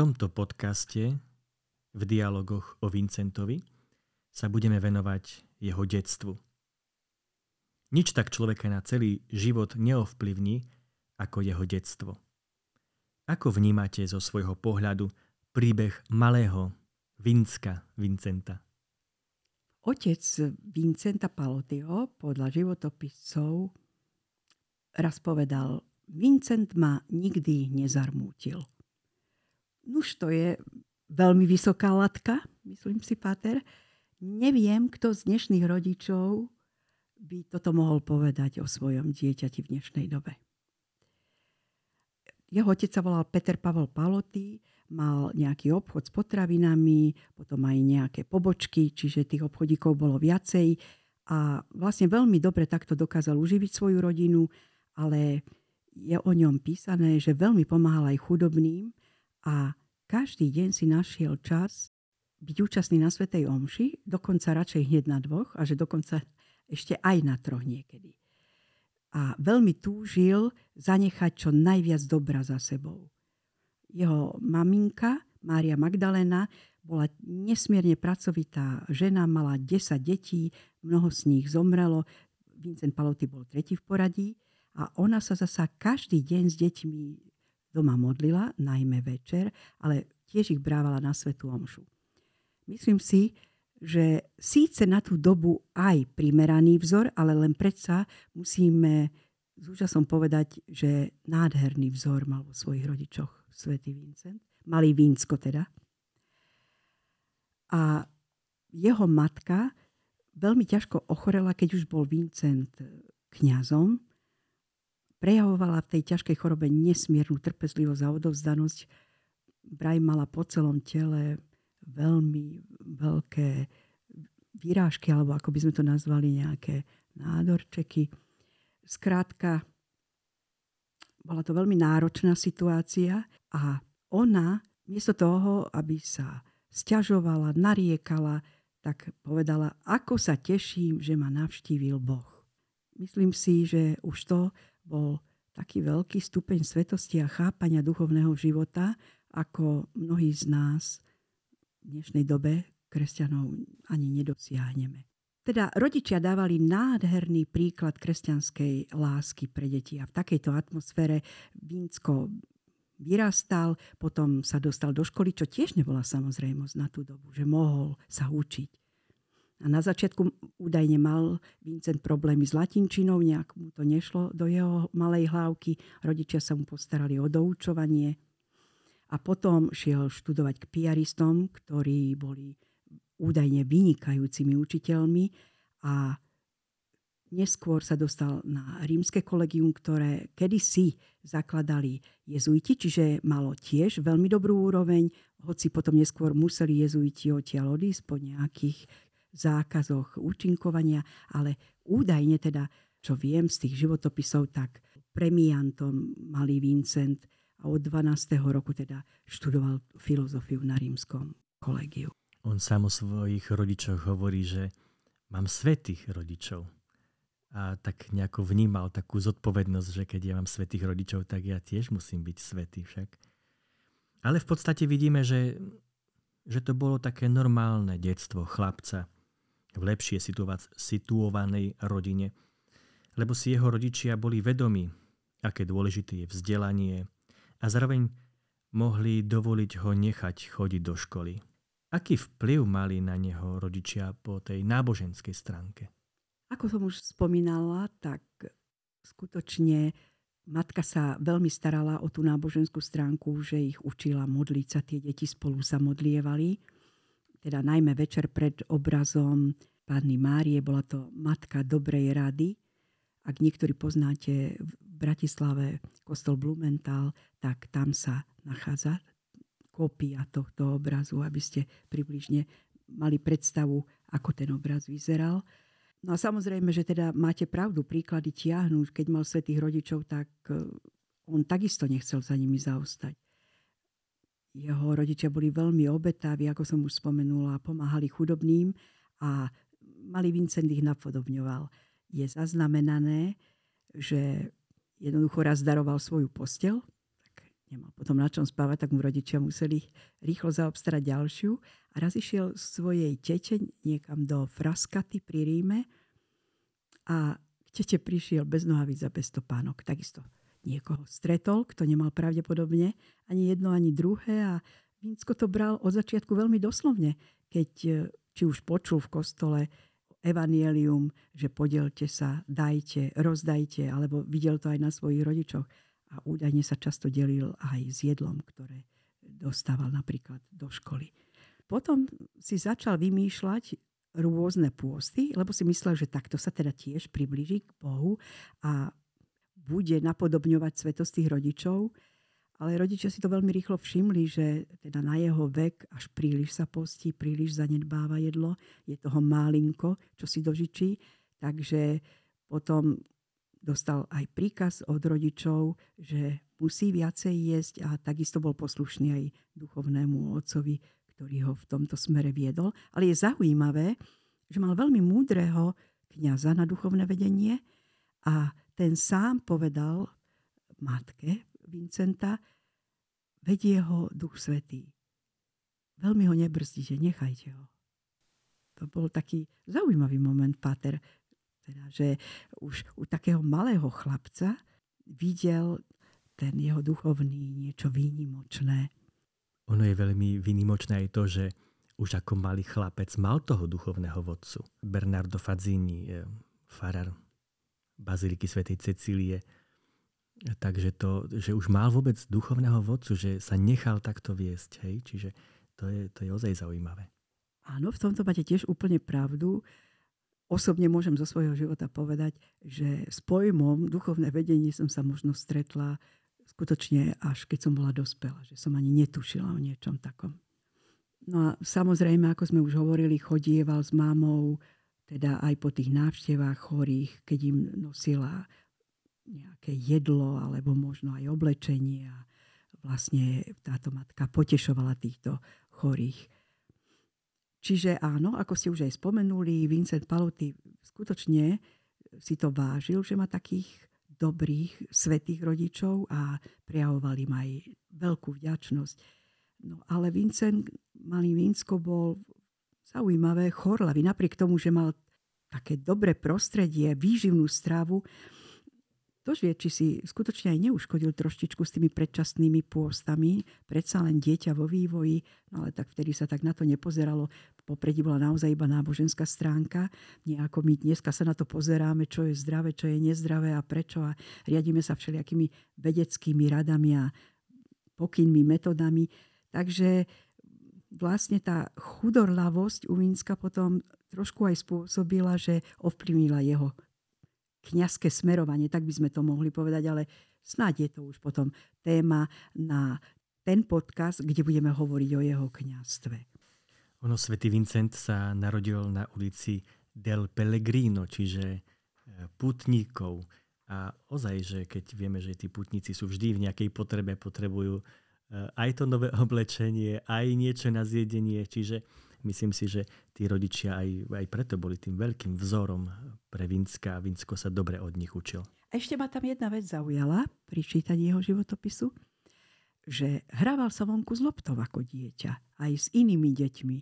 tomto podcaste v dialogoch o Vincentovi sa budeme venovať jeho detstvu. Nič tak človeka na celý život neovplyvní ako jeho detstvo. Ako vnímate zo svojho pohľadu príbeh malého Vinska Vincenta? Otec Vincenta Palotio podľa životopiscov raz povedal, Vincent ma nikdy nezarmútil. Nuž to je veľmi vysoká latka, myslím si, Páter. Neviem, kto z dnešných rodičov by toto mohol povedať o svojom dieťati v dnešnej dobe. Jeho otec sa volal Peter Pavel Paloty, mal nejaký obchod s potravinami, potom aj nejaké pobočky, čiže tých obchodíkov bolo viacej a vlastne veľmi dobre takto dokázal uživiť svoju rodinu, ale je o ňom písané, že veľmi pomáhal aj chudobným a každý deň si našiel čas byť účastný na Svetej Omši, dokonca radšej hneď na dvoch a že dokonca ešte aj na troch niekedy. A veľmi túžil zanechať čo najviac dobra za sebou. Jeho maminka, Mária Magdalena, bola nesmierne pracovitá žena, mala 10 detí, mnoho z nich zomrelo. Vincent Paloty bol tretí v poradí a ona sa zasa každý deň s deťmi doma modlila, najmä večer, ale tiež ich brávala na svetú omšu. Myslím si, že síce na tú dobu aj primeraný vzor, ale len predsa musíme s úžasom povedať, že nádherný vzor mal vo svojich rodičoch svätý Vincent, malý Vínsko teda. A jeho matka veľmi ťažko ochorela, keď už bol Vincent kňazom prejavovala v tej ťažkej chorobe nesmiernu trpezlivosť a odovzdanosť. Braj mala po celom tele veľmi veľké výrážky, alebo ako by sme to nazvali, nejaké nádorčeky. Skrátka, bola to veľmi náročná situácia a ona, miesto toho, aby sa stiažovala, nariekala, tak povedala, ako sa teším, že ma navštívil Boh. Myslím si, že už to bol taký veľký stupeň svetosti a chápania duchovného života, ako mnohí z nás v dnešnej dobe kresťanov ani nedosiahneme. Teda rodičia dávali nádherný príklad kresťanskej lásky pre deti a v takejto atmosfére Vínsko vyrastal, potom sa dostal do školy, čo tiež nebola samozrejmosť na tú dobu, že mohol sa učiť. A na začiatku údajne mal Vincent problémy s latinčinou, nejak mu to nešlo do jeho malej hlávky. Rodičia sa mu postarali o doučovanie. A potom šiel študovať k piaristom, ktorí boli údajne vynikajúcimi učiteľmi a neskôr sa dostal na rímske kolegium, ktoré kedysi zakladali jezuiti, čiže malo tiež veľmi dobrú úroveň, hoci potom neskôr museli jezuiti odtiaľ odísť po nejakých zákazoch účinkovania, ale údajne teda, čo viem z tých životopisov, tak premiantom malý Vincent a od 12. roku teda študoval filozofiu na rímskom kolegiu. On sám o svojich rodičoch hovorí, že mám svetých rodičov. A tak nejako vnímal takú zodpovednosť, že keď ja mám svetých rodičov, tak ja tiež musím byť svetý však. Ale v podstate vidíme, že, že to bolo také normálne detstvo chlapca, v lepšie situovanej rodine, lebo si jeho rodičia boli vedomí, aké dôležité je vzdelanie a zároveň mohli dovoliť ho nechať chodiť do školy. Aký vplyv mali na neho rodičia po tej náboženskej stránke? Ako som už spomínala, tak skutočne matka sa veľmi starala o tú náboženskú stránku, že ich učila modliť sa, tie deti spolu sa modlievali teda najmä večer pred obrazom Panny Márie, bola to matka dobrej rady. Ak niektorí poznáte v Bratislave kostol Blumenthal, tak tam sa nachádza kópia tohto obrazu, aby ste približne mali predstavu, ako ten obraz vyzeral. No a samozrejme, že teda máte pravdu, príklady tiahnu. Keď mal svetých rodičov, tak eh, on takisto nechcel za nimi zaostať. Jeho rodičia boli veľmi obetaví, ako som už spomenula, pomáhali chudobným a malý Vincent ich napodobňoval. Je zaznamenané, že jednoducho raz daroval svoju postel, tak nemal potom na čom spávať, tak mu rodičia museli rýchlo zaobstarať ďalšiu. A raz išiel svojej tete niekam do Fraskaty pri Ríme a k tete prišiel bez nohavíc a bez topánok. Takisto niekoho stretol, kto nemal pravdepodobne ani jedno, ani druhé a Vínsko to bral od začiatku veľmi doslovne, keď e, či už počul v kostole evanielium, že podielte sa, dajte, rozdajte, alebo videl to aj na svojich rodičoch a údajne sa často delil aj s jedlom, ktoré dostával napríklad do školy. Potom si začal vymýšľať rôzne pôsty, lebo si myslel, že takto sa teda tiež približí k Bohu a bude napodobňovať svetosť tých rodičov. Ale rodičia si to veľmi rýchlo všimli, že teda na jeho vek až príliš sa postí, príliš zanedbáva jedlo, je toho málinko, čo si dožičí. Takže potom dostal aj príkaz od rodičov, že musí viacej jesť a takisto bol poslušný aj duchovnému otcovi, ktorý ho v tomto smere viedol. Ale je zaujímavé, že mal veľmi múdreho kniaza na duchovné vedenie a ten sám povedal matke Vincenta, vedie ho Duch Svetý. Veľmi ho nebrzdíte, nechajte ho. To bol taký zaujímavý moment, Pater, teda, že už u takého malého chlapca videl ten jeho duchovný niečo výnimočné. Ono je veľmi výnimočné aj to, že už ako malý chlapec mal toho duchovného vodcu. Bernardo Fadzini, farar Baziliky svätej Cecílie. Takže to, že už mal vôbec duchovného vodcu, že sa nechal takto viesť. Hej? Čiže to je, to je ozaj zaujímavé. Áno, v tomto máte tiež úplne pravdu osobne môžem zo svojho života povedať, že s pojmom duchovné vedenie som sa možno stretla skutočne až keď som bola dospelá, že som ani netušila o niečom takom. No a samozrejme, ako sme už hovorili, chodieval s mámou teda aj po tých návštevách chorých, keď im nosila nejaké jedlo alebo možno aj oblečenie a vlastne táto matka potešovala týchto chorých. Čiže áno, ako ste už aj spomenuli, Vincent Palotti skutočne si to vážil, že má takých dobrých, svetých rodičov a prejavoval im aj veľkú vďačnosť. No ale Vincent, malý Vinsko bol zaujímavé, chorlavý, napriek tomu, že mal také dobré prostredie, výživnú stravu, kto vie, či si skutočne aj neuškodil troštičku s tými predčasnými pôstami, predsa len dieťa vo vývoji, no ale tak vtedy sa tak na to nepozeralo. V popredí bola naozaj iba náboženská stránka. Nie ako my dneska sa na to pozeráme, čo je zdravé, čo je nezdravé a prečo a riadíme sa všelijakými vedeckými radami a pokynmi, metodami. Takže vlastne tá chudorlavosť u Mínska potom trošku aj spôsobila, že ovplyvnila jeho kňazské smerovanie, tak by sme to mohli povedať, ale snáď je to už potom téma na ten podcast, kde budeme hovoriť o jeho kňazstve. Ono, svätý Vincent sa narodil na ulici Del Pellegrino, čiže e, putníkov. A ozaj, že keď vieme, že tí putníci sú vždy v nejakej potrebe, potrebujú aj to nové oblečenie, aj niečo na zjedenie, čiže myslím si, že tí rodičia aj, aj preto boli tým veľkým vzorom pre Vinska a Vinsko sa dobre od nich učil. Ešte ma tam jedna vec zaujala pri čítaní jeho životopisu, že hrával sa vonku z loptov ako dieťa, aj s inými deťmi.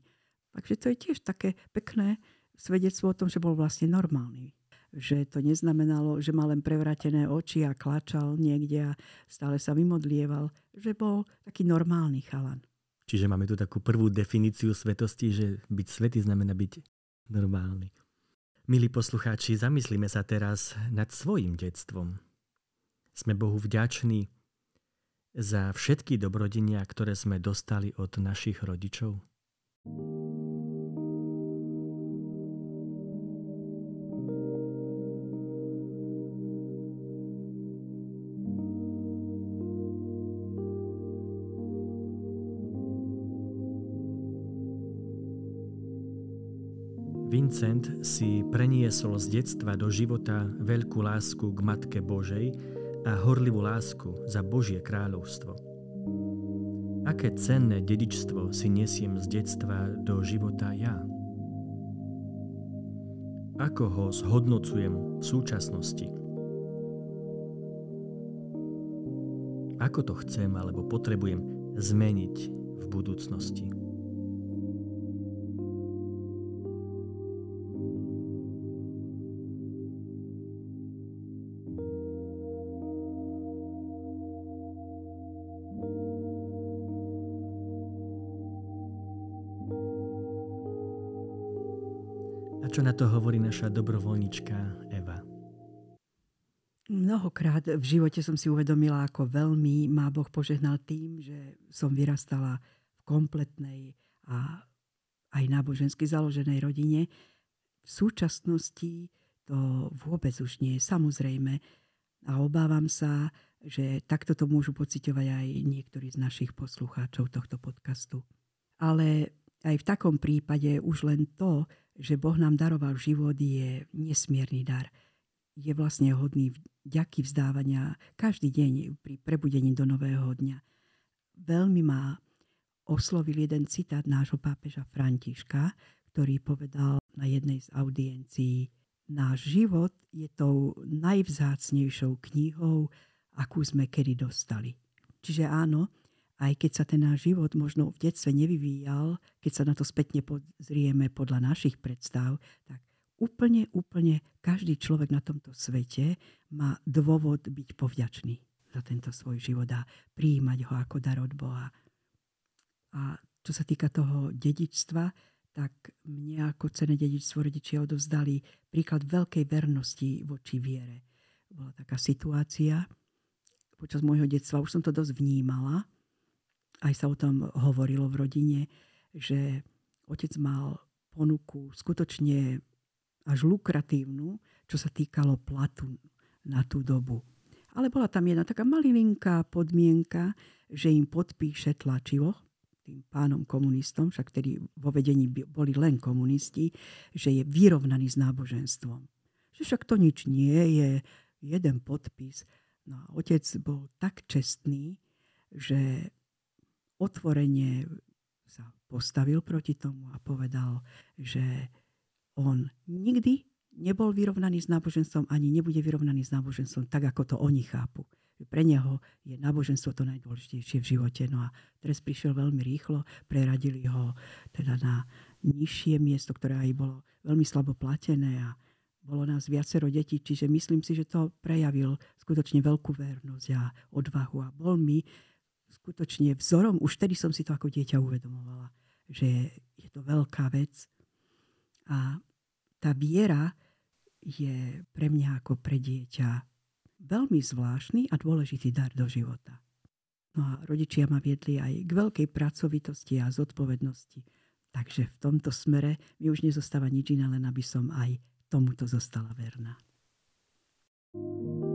Takže to je tiež také pekné svedectvo o tom, že bol vlastne normálny. Že to neznamenalo, že mal len prevratené oči a klačal niekde a stále sa vymodlieval. Že bol taký normálny chalan. Čiže máme tu takú prvú definíciu svetosti, že byť svetý znamená byť normálny. Milí poslucháči, zamyslíme sa teraz nad svojim detstvom. Sme Bohu vďační za všetky dobrodenia, ktoré sme dostali od našich rodičov? Vincent si preniesol z detstva do života veľkú lásku k Matke Božej a horlivú lásku za Božie kráľovstvo. Aké cenné dedičstvo si nesiem z detstva do života ja? Ako ho zhodnocujem v súčasnosti? ako to chcem alebo potrebujem zmeniť v budúcnosti. Čo na to hovorí naša dobrovoľnička Eva? Mnohokrát v živote som si uvedomila, ako veľmi má Boh požehnal tým, že som vyrastala v kompletnej a aj nábožensky založenej rodine. V súčasnosti to vôbec už nie je samozrejme a obávam sa, že takto to môžu pociťovať aj niektorí z našich poslucháčov tohto podcastu. Ale aj v takom prípade už len to, že Boh nám daroval život, je nesmierny dar. Je vlastne hodný vďaky vzdávania každý deň pri prebudení do nového dňa. Veľmi ma oslovil jeden citát nášho pápeža Františka, ktorý povedal na jednej z audiencií Náš život je tou najvzácnejšou knihou, akú sme kedy dostali. Čiže áno, aj keď sa ten náš život možno v detstve nevyvíjal, keď sa na to spätne pozrieme podľa našich predstav, tak úplne, úplne každý človek na tomto svete má dôvod byť povďačný za tento svoj život a prijímať ho ako dar od Boha. A čo sa týka toho dedičstva, tak mne ako cené dedičstvo rodičia odovzdali príklad veľkej vernosti voči viere. Bola taká situácia počas môjho detstva, už som to dosť vnímala, aj sa o tom hovorilo v rodine, že otec mal ponuku skutočne až lukratívnu, čo sa týkalo platu na tú dobu. Ale bola tam jedna taká malilinká podmienka, že im podpíše tlačivo, tým pánom komunistom, však ktorí vo vedení boli len komunisti, že je vyrovnaný s náboženstvom. Že však to nič nie je, jeden podpis. No a otec bol tak čestný, že otvorene sa postavil proti tomu a povedal, že on nikdy nebol vyrovnaný s náboženstvom, ani nebude vyrovnaný s náboženstvom tak, ako to oni chápu. Pre neho je náboženstvo to najdôležitejšie v živote. No a trest prišiel veľmi rýchlo, preradili ho teda na nižšie miesto, ktoré aj bolo veľmi slabo platené a bolo nás viacero detí, čiže myslím si, že to prejavil skutočne veľkú vernosť a odvahu a bol mi skutočne vzorom. Už tedy som si to ako dieťa uvedomovala, že je to veľká vec. A tá viera je pre mňa ako pre dieťa veľmi zvláštny a dôležitý dar do života. No a rodičia ma viedli aj k veľkej pracovitosti a zodpovednosti. Takže v tomto smere mi už nezostáva nič iné, len aby som aj tomuto zostala verná. thank you